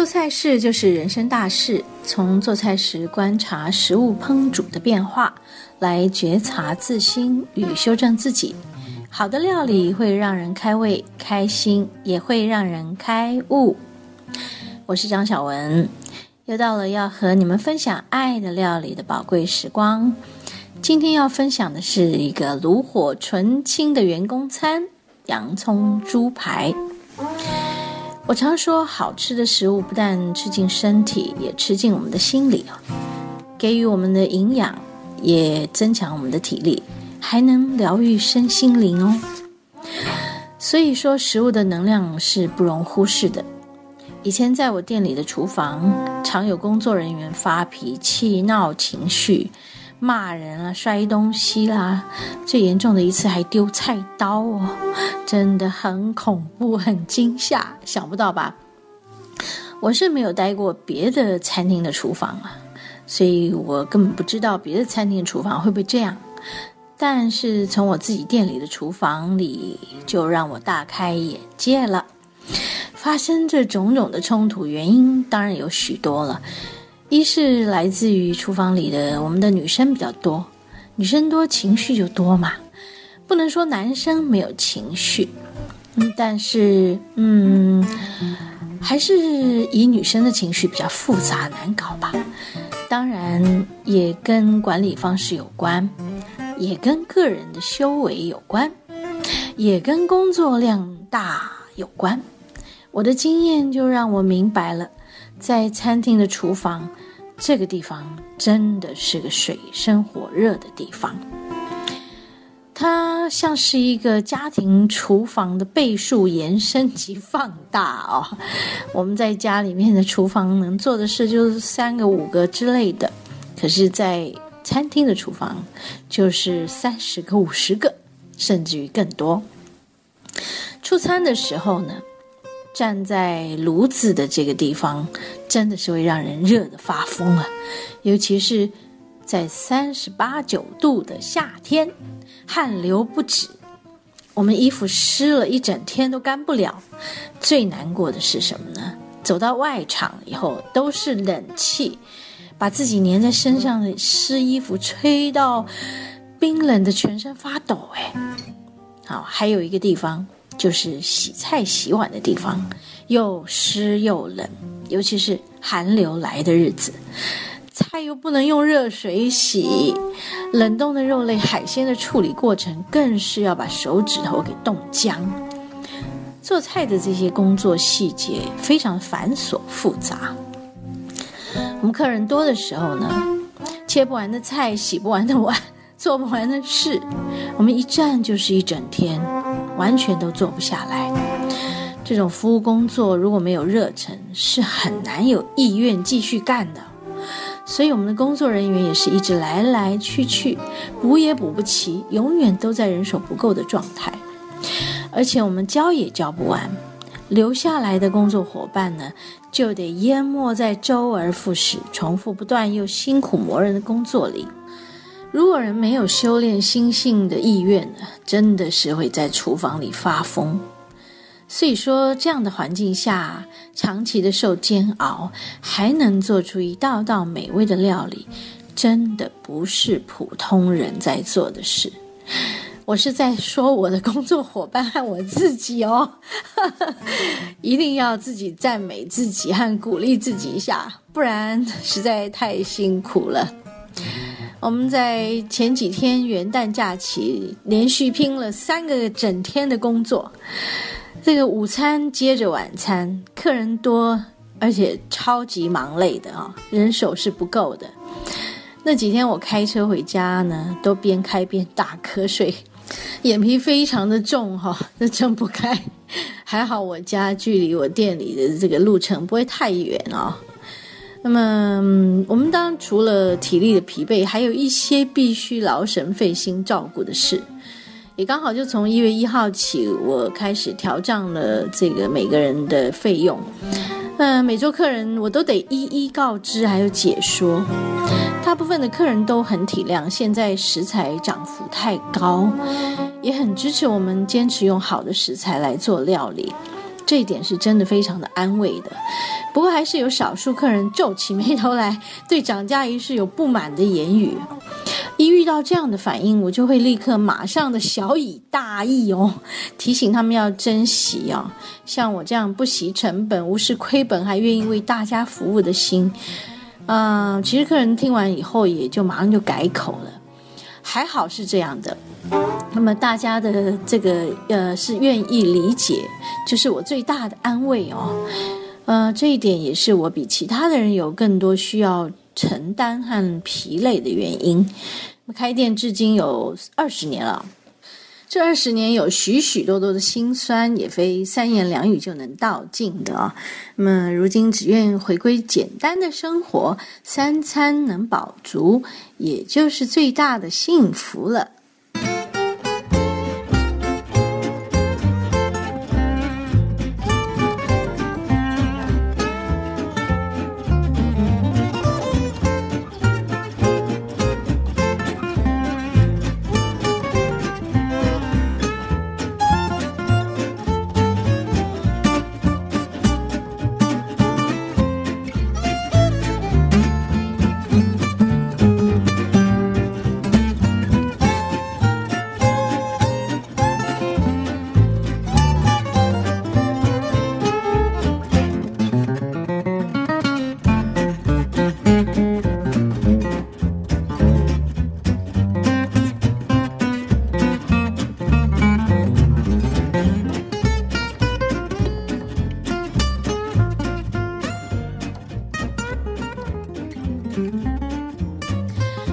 做菜事就是人生大事，从做菜时观察食物烹煮的变化，来觉察自心与修正自己。好的料理会让人开胃、开心，也会让人开悟。我是张小文，又到了要和你们分享爱的料理的宝贵时光。今天要分享的是一个炉火纯青的员工餐——洋葱猪排。我常说，好吃的食物不但吃进身体，也吃进我们的心里啊，给予我们的营养，也增强我们的体力，还能疗愈身心灵哦。所以说，食物的能量是不容忽视的。以前在我店里的厨房，常有工作人员发脾气、闹情绪。骂人啊，摔东西啦，最严重的一次还丢菜刀哦，真的很恐怖，很惊吓，想不到吧？我是没有待过别的餐厅的厨房啊，所以我根本不知道别的餐厅的厨房会不会这样。但是从我自己店里的厨房里，就让我大开眼界了。发生这种种的冲突原因，当然有许多了。一是来自于厨房里的我们的女生比较多，女生多情绪就多嘛，不能说男生没有情绪，嗯，但是嗯，还是以女生的情绪比较复杂难搞吧。当然也跟管理方式有关，也跟个人的修为有关，也跟工作量大有关。我的经验就让我明白了。在餐厅的厨房，这个地方真的是个水深火热的地方。它像是一个家庭厨房的倍数延伸及放大哦。我们在家里面的厨房能做的事就是三个五个之类的，可是，在餐厅的厨房就是三十个、五十个，甚至于更多。出餐的时候呢？站在炉子的这个地方，真的是会让人热的发疯啊！尤其是在三十八九度的夏天，汗流不止，我们衣服湿了一整天都干不了。最难过的是什么呢？走到外场以后，都是冷气把自己粘在身上的湿衣服吹到冰冷的全身发抖。哎，好，还有一个地方。就是洗菜洗碗的地方，又湿又冷，尤其是寒流来的日子，菜又不能用热水洗，冷冻的肉类、海鲜的处理过程更是要把手指头给冻僵。做菜的这些工作细节非常繁琐复杂。我们客人多的时候呢，切不完的菜、洗不完的碗、做不完的事，我们一站就是一整天。完全都做不下来，这种服务工作如果没有热忱，是很难有意愿继续干的。所以我们的工作人员也是一直来来去去，补也补不齐，永远都在人手不够的状态。而且我们教也教不完，留下来的工作伙伴呢，就得淹没在周而复始、重复不断又辛苦磨人的工作里。如果人没有修炼心性的意愿呢，真的是会在厨房里发疯。所以说，这样的环境下，长期的受煎熬，还能做出一道道美味的料理，真的不是普通人在做的事。我是在说我的工作伙伴和我自己哦，一定要自己赞美自己和鼓励自己一下，不然实在太辛苦了。我们在前几天元旦假期连续拼了三个整天的工作，这个午餐接着晚餐，客人多，而且超级忙累的啊，人手是不够的。那几天我开车回家呢，都边开边打瞌睡，眼皮非常的重哈，那睁不开。还好我家距离我店里的这个路程不会太远啊。那么，我们当除了体力的疲惫，还有一些必须劳神费心照顾的事。也刚好就从一月一号起，我开始调账了这个每个人的费用。嗯，每桌客人我都得一一告知，还有解说。大部分的客人都很体谅，现在食材涨幅太高，也很支持我们坚持用好的食材来做料理。这点是真的非常的安慰的。不过还是有少数客人皱起眉头来，对涨价一事有不满的言语。一遇到这样的反应，我就会立刻马上的小以大义哦，提醒他们要珍惜哦。像我这样不惜成本、无视亏本，还愿意为大家服务的心，嗯，其实客人听完以后也就马上就改口了。还好是这样的，那么大家的这个呃是愿意理解，就是我最大的安慰哦。呃，这一点也是我比其他的人有更多需要承担和疲累的原因。开店至今有二十年了，这二十年有许许多多的辛酸，也非三言两语就能道尽的啊。那么如今只愿回归简单的生活，三餐能饱足，也就是最大的幸福了。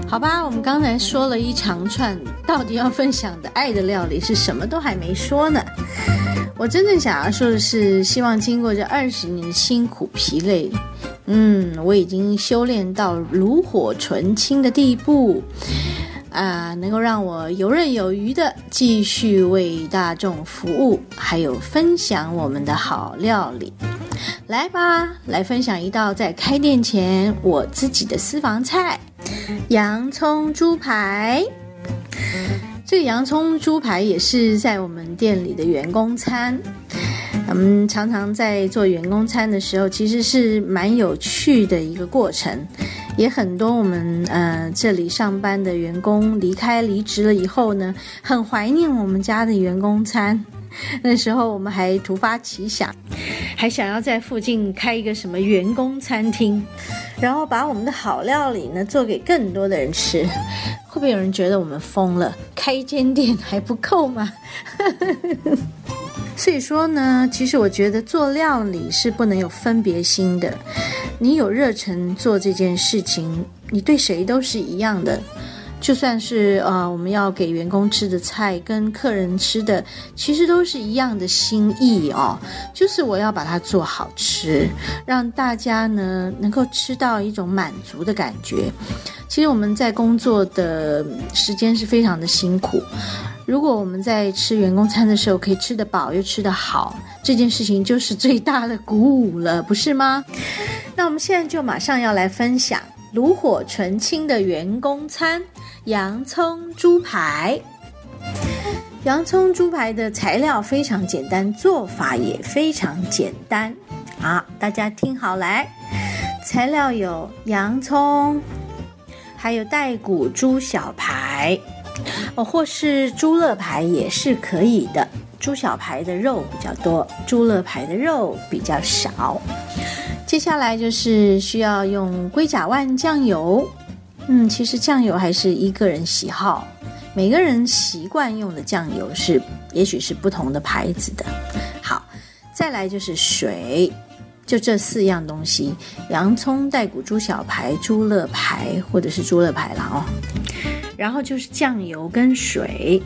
好吧，我们刚才说了一长串，到底要分享的爱的料理是什么都还没说呢。我真正想要说的是，希望经过这二十年的辛苦疲累，嗯，我已经修炼到炉火纯青的地步，啊，能够让我游刃有余的继续为大众服务，还有分享我们的好料理。来吧，来分享一道在开店前我自己的私房菜。洋葱猪排，这个洋葱猪排也是在我们店里的员工餐。我们常常在做员工餐的时候，其实是蛮有趣的一个过程。也很多我们呃这里上班的员工离开离职了以后呢，很怀念我们家的员工餐。那时候我们还突发奇想，还想要在附近开一个什么员工餐厅。然后把我们的好料理呢做给更多的人吃，会不会有人觉得我们疯了？开一间店还不够吗？所以说呢，其实我觉得做料理是不能有分别心的。你有热忱做这件事情，你对谁都是一样的。就算是呃，我们要给员工吃的菜，跟客人吃的，其实都是一样的心意哦。就是我要把它做好吃，让大家呢能够吃到一种满足的感觉。其实我们在工作的时间是非常的辛苦，如果我们在吃员工餐的时候可以吃得饱又吃得好，这件事情就是最大的鼓舞了，不是吗？那我们现在就马上要来分享。炉火纯青的员工餐，洋葱猪排。洋葱猪排的材料非常简单，做法也非常简单。好，大家听好来，材料有洋葱，还有带骨猪小排，哦，或是猪肋排也是可以的。猪小排的肉比较多，猪肋排的肉比较少。接下来就是需要用龟甲万酱油，嗯，其实酱油还是一个人喜好，每个人习惯用的酱油是，也许是不同的牌子的。好，再来就是水，就这四样东西：洋葱、带骨猪小排、猪肋排或者是猪肋排了哦。然后就是酱油跟水。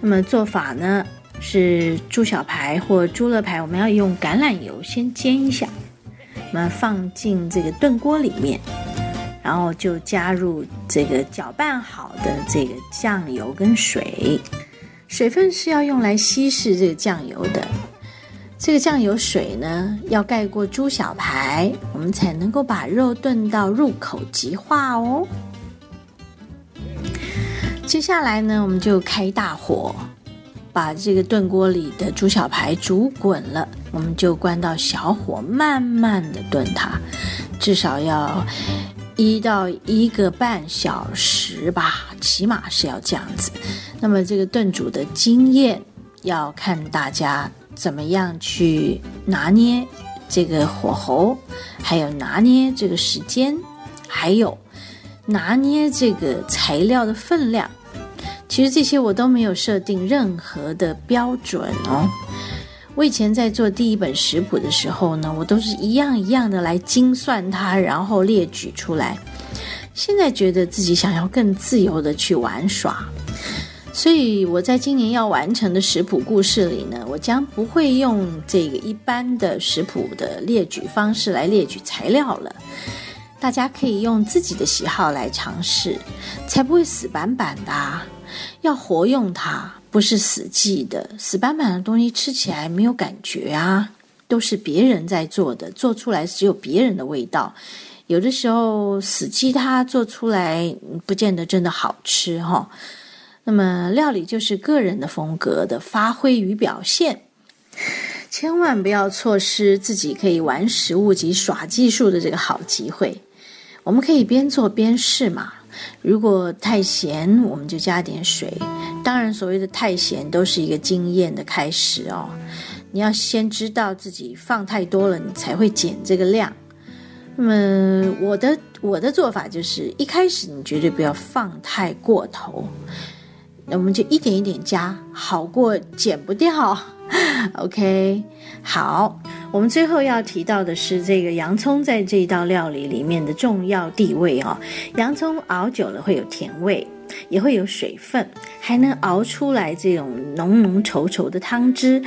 那么做法呢是猪小排或猪肋排，我们要用橄榄油先煎一下。我们放进这个炖锅里面，然后就加入这个搅拌好的这个酱油跟水，水分是要用来稀释这个酱油的。这个酱油水呢，要盖过猪小排，我们才能够把肉炖到入口即化哦。接下来呢，我们就开大火，把这个炖锅里的猪小排煮滚了。我们就关到小火，慢慢的炖它，至少要一到一个半小时吧，起码是要这样子。那么这个炖煮的经验，要看大家怎么样去拿捏这个火候，还有拿捏这个时间，还有拿捏这个材料的分量。其实这些我都没有设定任何的标准哦。我以前在做第一本食谱的时候呢，我都是一样一样的来精算它，然后列举出来。现在觉得自己想要更自由的去玩耍，所以我在今年要完成的食谱故事里呢，我将不会用这个一般的食谱的列举方式来列举材料了。大家可以用自己的喜好来尝试，才不会死板板的。要活用它，不是死记的。死板板的东西吃起来没有感觉啊，都是别人在做的，做出来只有别人的味道。有的时候死记它做出来，不见得真的好吃哈。那么料理就是个人的风格的发挥与表现，千万不要错失自己可以玩食物及耍技术的这个好机会。我们可以边做边试嘛。如果太咸，我们就加点水。当然，所谓的太咸都是一个经验的开始哦。你要先知道自己放太多了，你才会减这个量。那么，我的我的做法就是，一开始你绝对不要放太过头。那我们就一点一点加，好过减不掉。OK，好。我们最后要提到的是，这个洋葱在这一道料理里面的重要地位哦。洋葱熬久了会有甜味，也会有水分，还能熬出来这种浓浓稠稠的汤汁。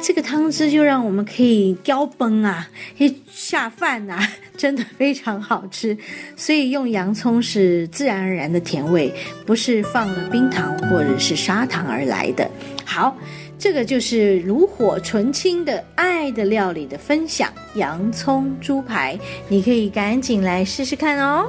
这个汤汁就让我们可以浇崩啊，可以下饭呐，真的非常好吃。所以用洋葱是自然而然的甜味，不是放了冰糖或者是砂糖而来的。好。这个就是炉火纯青的爱的料理的分享，洋葱猪排，你可以赶紧来试试看哦。